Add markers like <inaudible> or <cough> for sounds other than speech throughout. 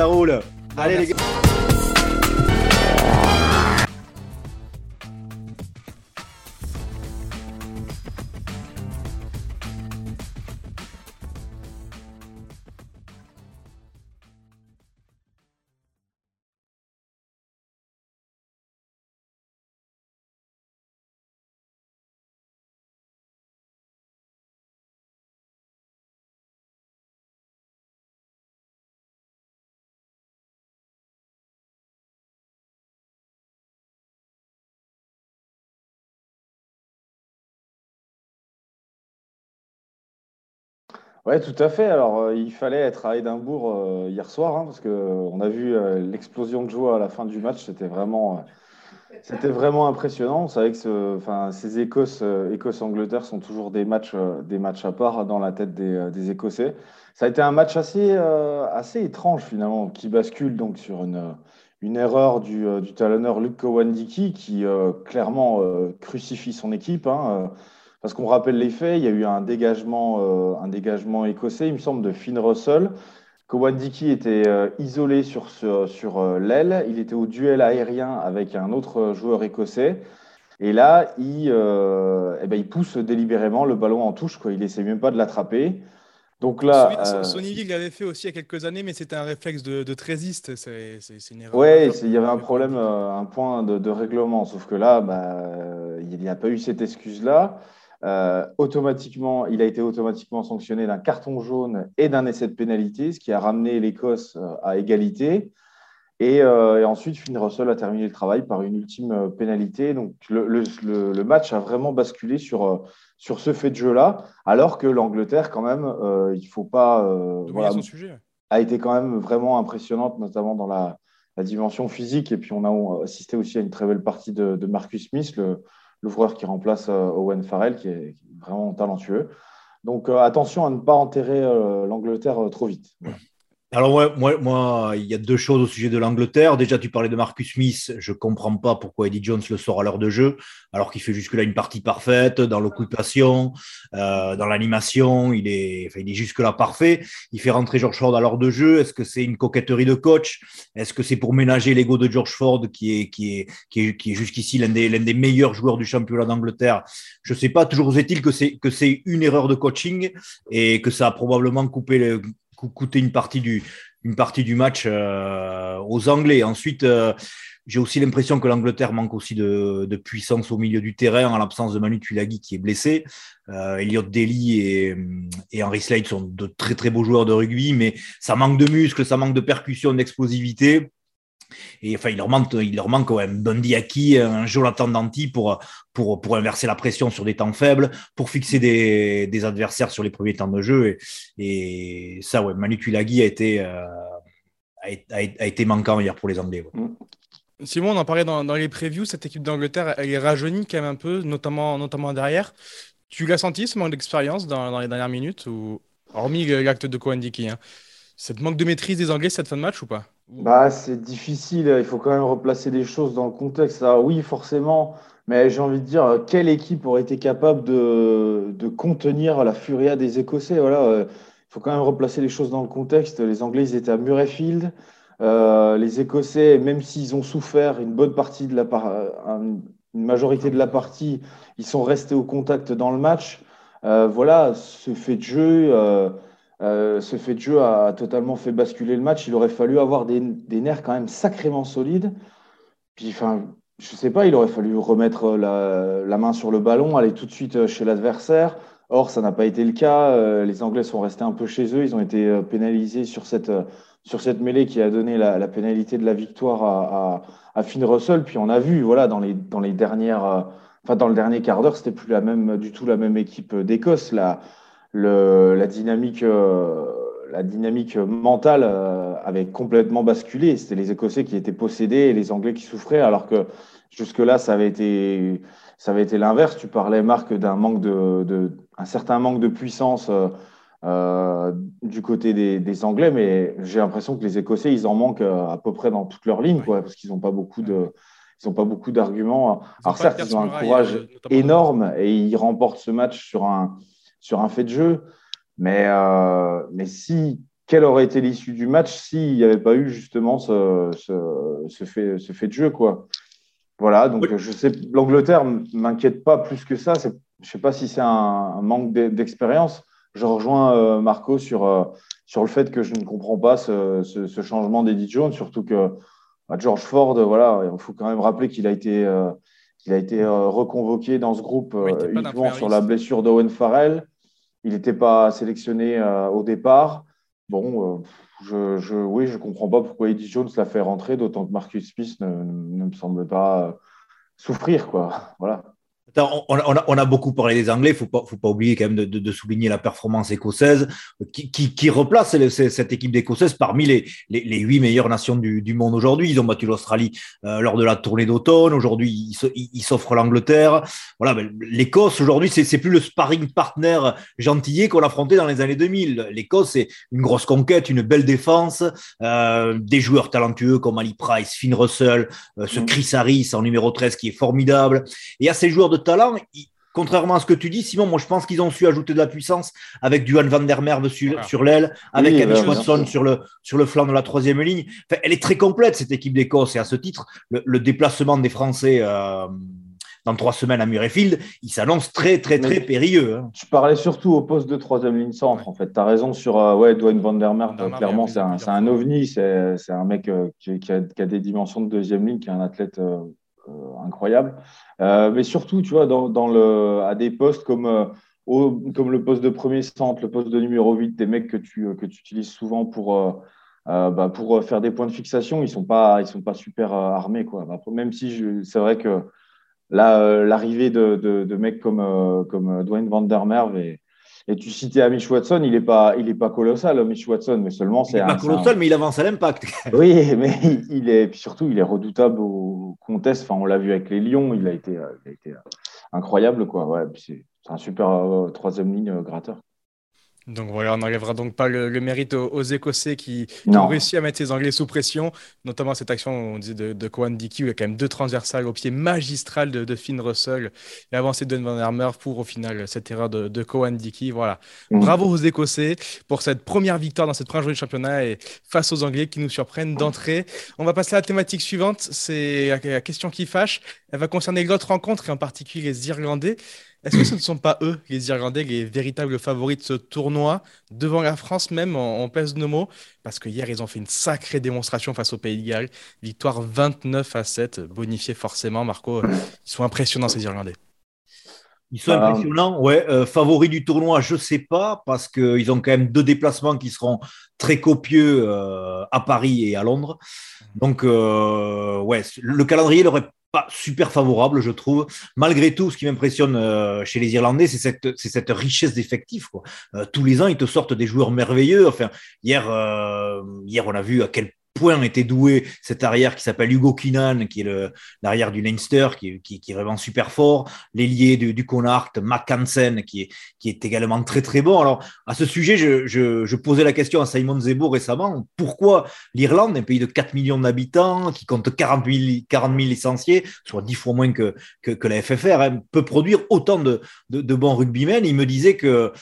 ça roule. Allez les gars. Ouais, tout à fait. Alors, euh, il fallait être à Édimbourg euh, hier soir, hein, parce qu'on a vu euh, l'explosion de joie à la fin du match. C'était vraiment, c'était vraiment impressionnant. On savait que ces Écosse, Écosse-Angleterre sont toujours des matchs, à part dans la tête des, Écossais. Ça a été un match assez, étrange finalement, qui bascule donc sur une, erreur du, du talonneur Luke Kowandiki, qui clairement crucifie son équipe. Hein, parce qu'on rappelle les faits, il y a eu un dégagement, euh, un dégagement écossais, il me semble, de Finn Russell. Kowadiki était euh, isolé sur, sur euh, l'aile. Il était au duel aérien avec un autre joueur écossais. Et là, il, eh ben, il pousse délibérément le ballon en touche. Quoi. Il essaie même pas de l'attraper. Donc là, Sonny l'avait fait aussi il y a quelques années, mais c'était un réflexe de, de trésiste. C'est une erreur. Oui, il y avait un problème, un point de, de, règlement. Sauf que là, bah, il n'y a pas eu cette excuse-là. Euh, automatiquement, il a été automatiquement sanctionné d'un carton jaune et d'un essai de pénalité, ce qui a ramené l'Écosse euh, à égalité. Euh, et, ensuite, Finn Russell a terminé le travail par une ultime pénalité. Donc, le, match a vraiment basculé sur, sur ce fait de jeu-là, alors que l'Angleterre, quand même, il ne faut pas. A été quand même vraiment impressionnante, notamment dans la, dimension physique. Et puis, on a assisté aussi à une très belle partie de, de Marcus Smith, le, l'ouvreur qui remplace euh, Owen Farrell, qui est, vraiment talentueux. Donc euh, attention à ne pas enterrer euh, l'Angleterre trop vite. Alors moi, moi, moi, il y a deux choses au sujet de l'Angleterre. Déjà, tu parlais de Marcus Smith. Je comprends pas pourquoi Eddie Jones le sort à l'heure de jeu, alors qu'il fait jusque-là une partie parfaite dans l'occupation, euh, dans l'animation. Il est, il est jusque-là parfait. Il fait rentrer George Ford à l'heure de jeu. Est-ce que c'est une coquetterie de coach? Est-ce que c'est pour ménager l'ego de George Ford, qui est, qui est, qui est, qui est jusqu'ici l'un des, l'un des meilleurs joueurs du championnat d'Angleterre? Je sais pas. Toujours est-il que c'est que c'est une erreur de coaching et que ça a probablement coupé le coûter une partie du, match euh, aux Anglais. Ensuite, euh, j'ai aussi l'impression que l'Angleterre manque aussi de, de, puissance au milieu du terrain en l'absence de Manu Tulagi qui est blessé. Euh, Elliot Daly et, et, Henry Slade sont de très très beaux joueurs de rugby, mais ça manque de muscles, ça manque de percussion, d'explosivité. Et enfin, il leur manque, il leur manque quand même Bundy Aki, un Jonathan Danti pour, pour, pour inverser la pression sur des temps faibles, pour fixer des, adversaires sur les premiers temps de jeu. Et, ça, ouais, Manu Tulagi a été, euh, a, été manquant hier pour les Anglais. Mm. Simon, on en parlait dans, les previews, cette équipe d'Angleterre, elle est rajeunie quand même un peu, notamment, notamment derrière. Tu l'as senti, ce manque d'expérience dans, les dernières minutes, hormis l'acte de Kouandiki hein? Cette manque de maîtrise des Anglais cette fin de match ou pas? Bah, C'est difficile, il faut quand même replacer les choses dans le contexte. Alors, oui, forcément, mais j'ai envie de dire, quelle équipe aurait été capable de, contenir la furia des Écossais? Voilà, euh, il faut quand même replacer les choses dans le contexte. Les Anglais, ils étaient à Murrayfield. Euh, les Écossais, même s'ils ont souffert une bonne partie de la une majorité de la partie, ils sont restés au contact dans le match. Euh, voilà, ce fait de jeu, euh, ce fait de jeu a totalement fait basculer le match. Il aurait fallu avoir des, nerfs quand même sacrément solides. Puis, enfin, je sais pas, il aurait fallu remettre la, main sur le ballon, aller tout de suite euh, chez l'adversaire. Or, ça n'a pas été le cas. Euh, les Anglais sont restés un peu chez eux. Ils ont été pénalisés sur cette, sur cette mêlée qui a donné la, pénalité de la victoire à, à, Finn Russell. Puis on a vu, voilà, dans les, dans les dernières, enfin, dans le dernier quart d'heure, c'était plus la même, du tout la même équipe d'Écosse. Le, la, dynamique, euh, la dynamique mentale euh, avait complètement basculé. C'était les Écossais qui étaient possédés et les Anglais qui souffraient, alors que jusque-là, ça avait été, ça avait été l'inverse. Tu parlais, Marc, d'un manque de, de, un certain manque de puissance euh, du côté des, des Anglais, mais j'ai l'impression que les Écossais, ils en manquent à peu près dans toute leur ligne, quoi, parce qu'ils n'ont pas beaucoup de ils n'ont pas beaucoup d'arguments. Alors certes, ils ont un courage énorme et ils remportent ce match sur un, sur un fait de jeu. Mais, euh, mais si quelle aurait été l'issue du match s'il n'y avait pas eu justement ce, ce, fait, ce fait de jeu. Quoi. Voilà, donc je sais, l'Angleterre ne m'inquiète pas plus que ça. Je ne sais pas si c'est un, manque d'expérience. Je rejoins euh, Marco sur, euh, sur le fait que je ne comprends pas ce, ce, changement d'Eddie Jones, surtout que bah, George Ford, voilà, il faut quand même rappeler qu'il a été, euh, qu'il a été reconvoqué dans ce groupe uniquement sur la blessure d'Owen Farrell. Il n'était pas sélectionné au départ. Bon, je, je, oui, je ne comprends pas pourquoi Eddie Jones l'a fait rentrer, d'autant que Marcus Smith ne, me semble pas souffrir. Quoi. <laughs> Voilà on, a, beaucoup parlé des Anglais, il faut pas, faut pas oublier quand même de, souligner la performance écossaise qui, replace cette équipe d'Écossaise parmi les, huit meilleures nations du, monde aujourd'hui. Ils ont battu l'Australie euh, lors de la tournée d'automne. Aujourd'hui, ils s'offrent l'Angleterre. Voilà, l'Écosse aujourd'hui, c'est plus le sparring partner gentillet qu'on affrontait dans les années 2000. L'Écosse, c'est une grosse conquête, une belle défense, euh, des joueurs talentueux comme Ali Price, Finn Russell, euh, ce mm. Chris Harris en numéro 13 qui est formidable. Et à ces joueurs de talent. contrairement à ce que tu dis, Simon, moi je pense qu'ils ont su ajouter de la puissance avec Duan van der Merwe sur, l'aile, avec oui, Watson sur le, sur le flanc de la troisième ligne. elle est très complète cette équipe d'Écosse et à ce titre, le, déplacement des Français euh, dans trois semaines à Murrayfield, il s'annonce très très très périlleux. Hein. Je parlais surtout au poste de troisième ligne centre. En fait, tu as raison sur euh, ouais, Dwayne van der Merwe. clairement, c'est un, un, ovni. C'est un mec euh, qui, a, qui, a, des dimensions de deuxième ligne, qui est un athlète euh, incroyable. Euh, mais surtout, tu vois, dans, le, à des postes comme, euh, comme le poste de premier centre, le poste de numéro 8, des mecs que tu, que tu utilises souvent pour, bah, pour faire des points de fixation, ils ne sont, pas, sont pas super armés. Quoi. Même si c'est vrai que l'arrivée de, de, mecs comme, comme Dwayne Van Der Merwe et tu citais Amish Watson, il n'est pas, il est pas colossal, Amish Watson, mais seulement c'est. Il n'est pas colossal, mais il avance à l'impact. <laughs> oui, mais il est, puis surtout, il est redoutable au contest. Enfin, on l'a vu avec les Lions, il a été, il a été incroyable, quoi. Ouais, c'est un super euh, troisième ligne euh, gratteur. Donc voilà, on n'enlèvera donc pas le, mérite aux, Écossais qui, ont réussi à mettre les Anglais sous pression, notamment cette action, on dit de, de Cohen Dickey, où il y a quand même deux transversales au pied magistral de, Finn Russell et avancé de Van Armer pour au final cette erreur de, de Cohen Dickey. Voilà. Mm. Bravo aux Écossais pour cette première victoire dans cette première journée de championnat et face aux Anglais qui nous surprennent d'entrée. On va passer à la thématique suivante, c'est la question qui fâche. Elle va concerner l'autre rencontre et en particulier les Irlandais. Est-ce que ce ne sont pas eux, les Irlandais, les véritables favoris de ce tournoi, devant la France même, en, pèse de mots? Parce que hier, ils ont fait une sacrée démonstration face au Pays de Galles. Victoire 29 à 7, bonifiée forcément. Marco, ils sont impressionnants, ces Irlandais. Ils sont impressionnants, ouais. Euh, favoris du tournoi, je ne sais pas, parce qu'ils ont quand même deux déplacements qui seront très copieux euh, à Paris et à Londres. Donc, euh, ouais, le calendrier leur est pas super favorable, je trouve. Malgré tout, ce qui m'impressionne euh, chez les Irlandais, c'est cette, cette richesse d'effectifs. Euh, tous les ans, ils te sortent des joueurs merveilleux. Enfin, hier, euh, hier, on a vu à quel était doué. Cet arrière qui s'appelle Hugo Kinan, qui est l'arrière du Leinster, qui, est vraiment super fort, l'ailier du, Connacht, Mac Hansen, qui est, également très très bon. Alors, à ce sujet, je, posais la question à Simon Zebo récemment, pourquoi l'Irlande, un pays de 4 millions d'habitants, qui compte 40 000, 40 000 licenciés, soit 10 fois moins que, la FFR, hein, peut produire autant de, de bons rugbymen? Il me disait que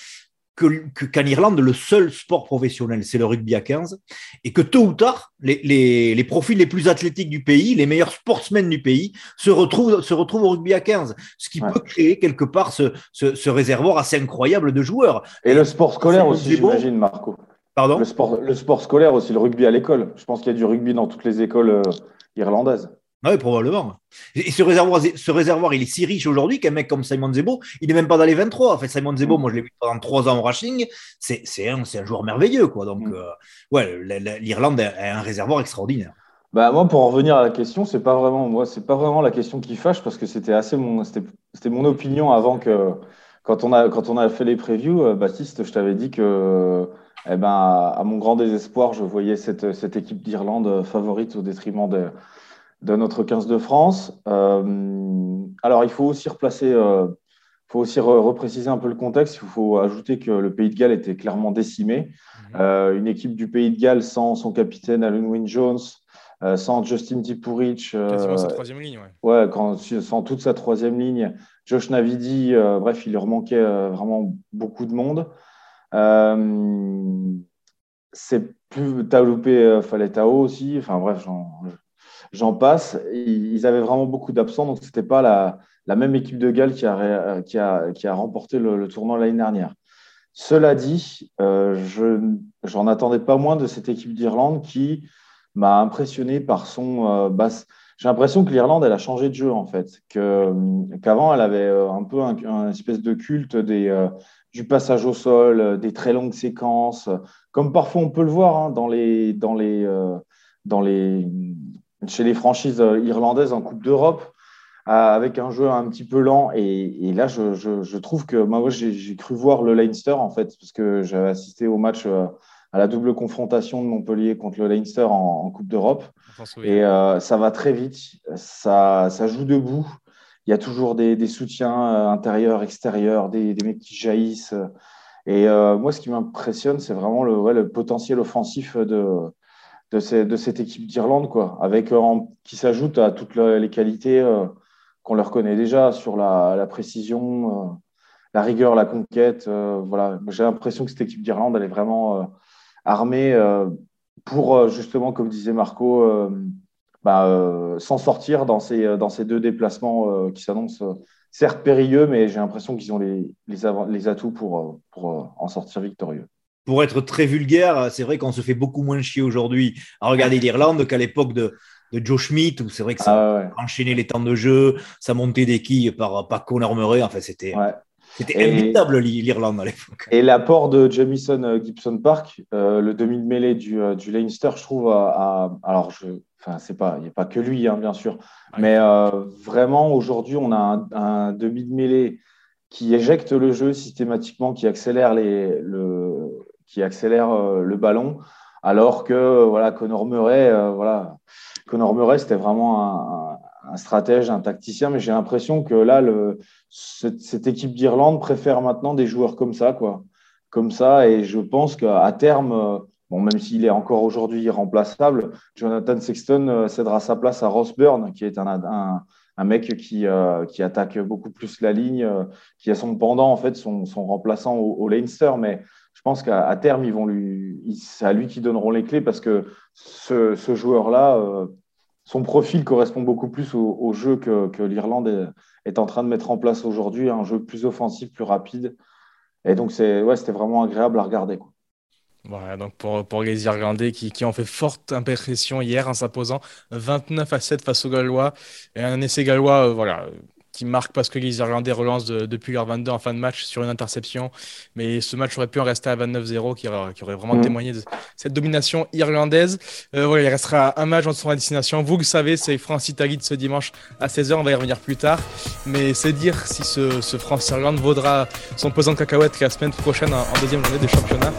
qu'en Irlande, le seul sport professionnel, c'est le rugby à 15, et que tôt ou tard, les, les, les, profils les plus athlétiques du pays, les meilleurs sportsmen du pays, se retrouvent, se retrouvent au rugby à 15, ce qui peut créer quelque part ce, ce, ce, réservoir assez incroyable de joueurs. Et, le sport scolaire aussi, j'imagine, Marco. Pardon? Le sport, le sport scolaire aussi, le rugby à l'école. Je pense qu'il y a du rugby dans toutes les écoles euh, irlandaises. Ah oui, probablement. Et ce réservoir, ce réservoir, il est si riche aujourd'hui qu'un mec comme Simon Zebo, il n'est même pas dans les 23. En fait, Simon Zebo, mm. moi, je l'ai vu pendant trois ans au Racing. C'est un, un, joueur merveilleux, quoi. Donc, mm. euh, ouais, l'Irlande a un réservoir extraordinaire. Bah, moi, pour en revenir à la question, c'est pas vraiment, moi, c'est pas vraiment la question qui fâche parce que c'était assez mon, c'était mon opinion avant que, quand on a, quand on a fait les previews, euh, Baptiste, je t'avais dit que, eh ben, à, mon grand désespoir, je voyais cette, cette équipe d'Irlande favorite au détriment de de notre 15 de France. Euh, alors, il faut aussi replacer, euh, faut aussi repréciser un peu le contexte. Il faut ajouter que le Pays de Galles était clairement décimé. Mhm. Euh, une équipe du Pays de Galles sans son capitaine Alan Wynne Jones, sans Justin Tipurich. sa troisième ligne, ouais. ouais quand, sans toute sa troisième ligne. Josh Navidi, bref, il leur manquait vraiment beaucoup de monde. c'est plus. T'as loupé Faletao aussi. Enfin bref, j'en passe. Ils avaient vraiment beaucoup d'absents, donc c'était pas la, même équipe de Galles qui a, a remporté le, tournoi l'année dernière. Cela dit, je j'en attendais pas moins de cette équipe d'Irlande qui m'a impressionné par son basse j'ai l'impression que l'Irlande, elle a changé de jeu, en fait. Qu'avant, elle avait euh, un peu un, espèce de culte euh, du passage au sol, euh, des très longues séquences, comme parfois on peut le voir hein, dans les, dans les, dans les, chez les franchises irlandaises en Coupe d'Europe, avec un jeu un petit peu lent. Et, là, je, je, trouve que moi, j'ai cru voir le Leinster, en fait, parce que j'avais assisté au match à la double confrontation de Montpellier contre le Leinster en, Coupe d'Europe. Et euh, ça va très vite, ça, ça, joue debout. Il y a toujours des, des soutiens euh, intérieurs, extérieurs, des, des, mecs qui jaillissent. Et euh, moi, ce qui m'impressionne, c'est vraiment le, ouais, le, potentiel offensif de, de, cette équipe d'Irlande, avec qui s'ajoute à toutes les qualités qu'on leur connaît déjà sur la, précision, la rigueur, la conquête. voilà, j'ai l'impression que cette équipe d'Irlande, elle est vraiment armé euh, pour euh, justement, comme disait Marco, euh, bah, s'en sortir dans ces, deux déplacements qui s'annoncent certes périlleux, mais j'ai l'impression qu'ils ont les, atouts pour en sortir victorieux. Pour être très vulgaire, c'est vrai qu'on se fait beaucoup moins chier aujourd'hui à regarder l'Irlande qu'à l'époque de, de Joe Schmidt, où c'est vrai que ça ah enchaînait les temps de jeu, ça montait des quilles par, par Conor Murray. Enfin, c'était c'était inévitable l'Irlande à l'époque. Et l'apport de Jamison euh, Gibson Park, euh, le demi de mêlée du, euh, du Leinster, je trouve, alors je, enfin c'est pas, il n'y a pas que lui, hein, bien sûr, mais vraiment aujourd'hui on a un, demi de mêlée qui éjecte le jeu systématiquement, qui accélère les, le, qui accélère le ballon, alors que voilà Conor Murray, voilà Conor Murray c'était vraiment un stratège, un tacticien, mais j'ai l'impression que là, le, cette, équipe d'Irlande préfère maintenant des joueurs comme ça, quoi. Comme ça, et je pense qu'à terme, euh, bon, même s'il est encore aujourd'hui irremplaçable, Jonathan Sexton euh, cédera sa place à Ross Byrne, qui est un, un, mec qui, euh, qui attaque beaucoup plus la ligne, qui a son pendant, en fait, son, son remplaçant au, Leinster, mais je pense qu'à terme, ils vont lui, c'est à lui qui donneront les clés parce que ce, joueur-là, son profil correspond beaucoup plus au, jeu que, l'Irlande est, en train de mettre en place aujourd'hui, un jeu plus offensif, plus rapide. Et donc, c'est, ouais, c'était vraiment agréable à regarder. Voilà, donc pour, pour les Irlandais qui, qui ont fait forte impression hier en s'imposant 29 à 7 face aux Gallois. Et un essai gallois, euh, voilà, qui marque parce que les Irlandais relancent depuis leur 22 en fin de match sur une interception. Mais ce match aurait pu en rester à 29-0, qui, qui, aurait vraiment mm. témoigné de cette domination irlandaise. Euh, voilà, il restera un match en son destination. Vous le savez, c'est France-Italie de ce dimanche à 16h. On va y revenir plus tard. Mais c'est dire si ce, France-Irlande vaudra son pesant de cacahuètes la semaine prochaine en, en deuxième journée des championnats.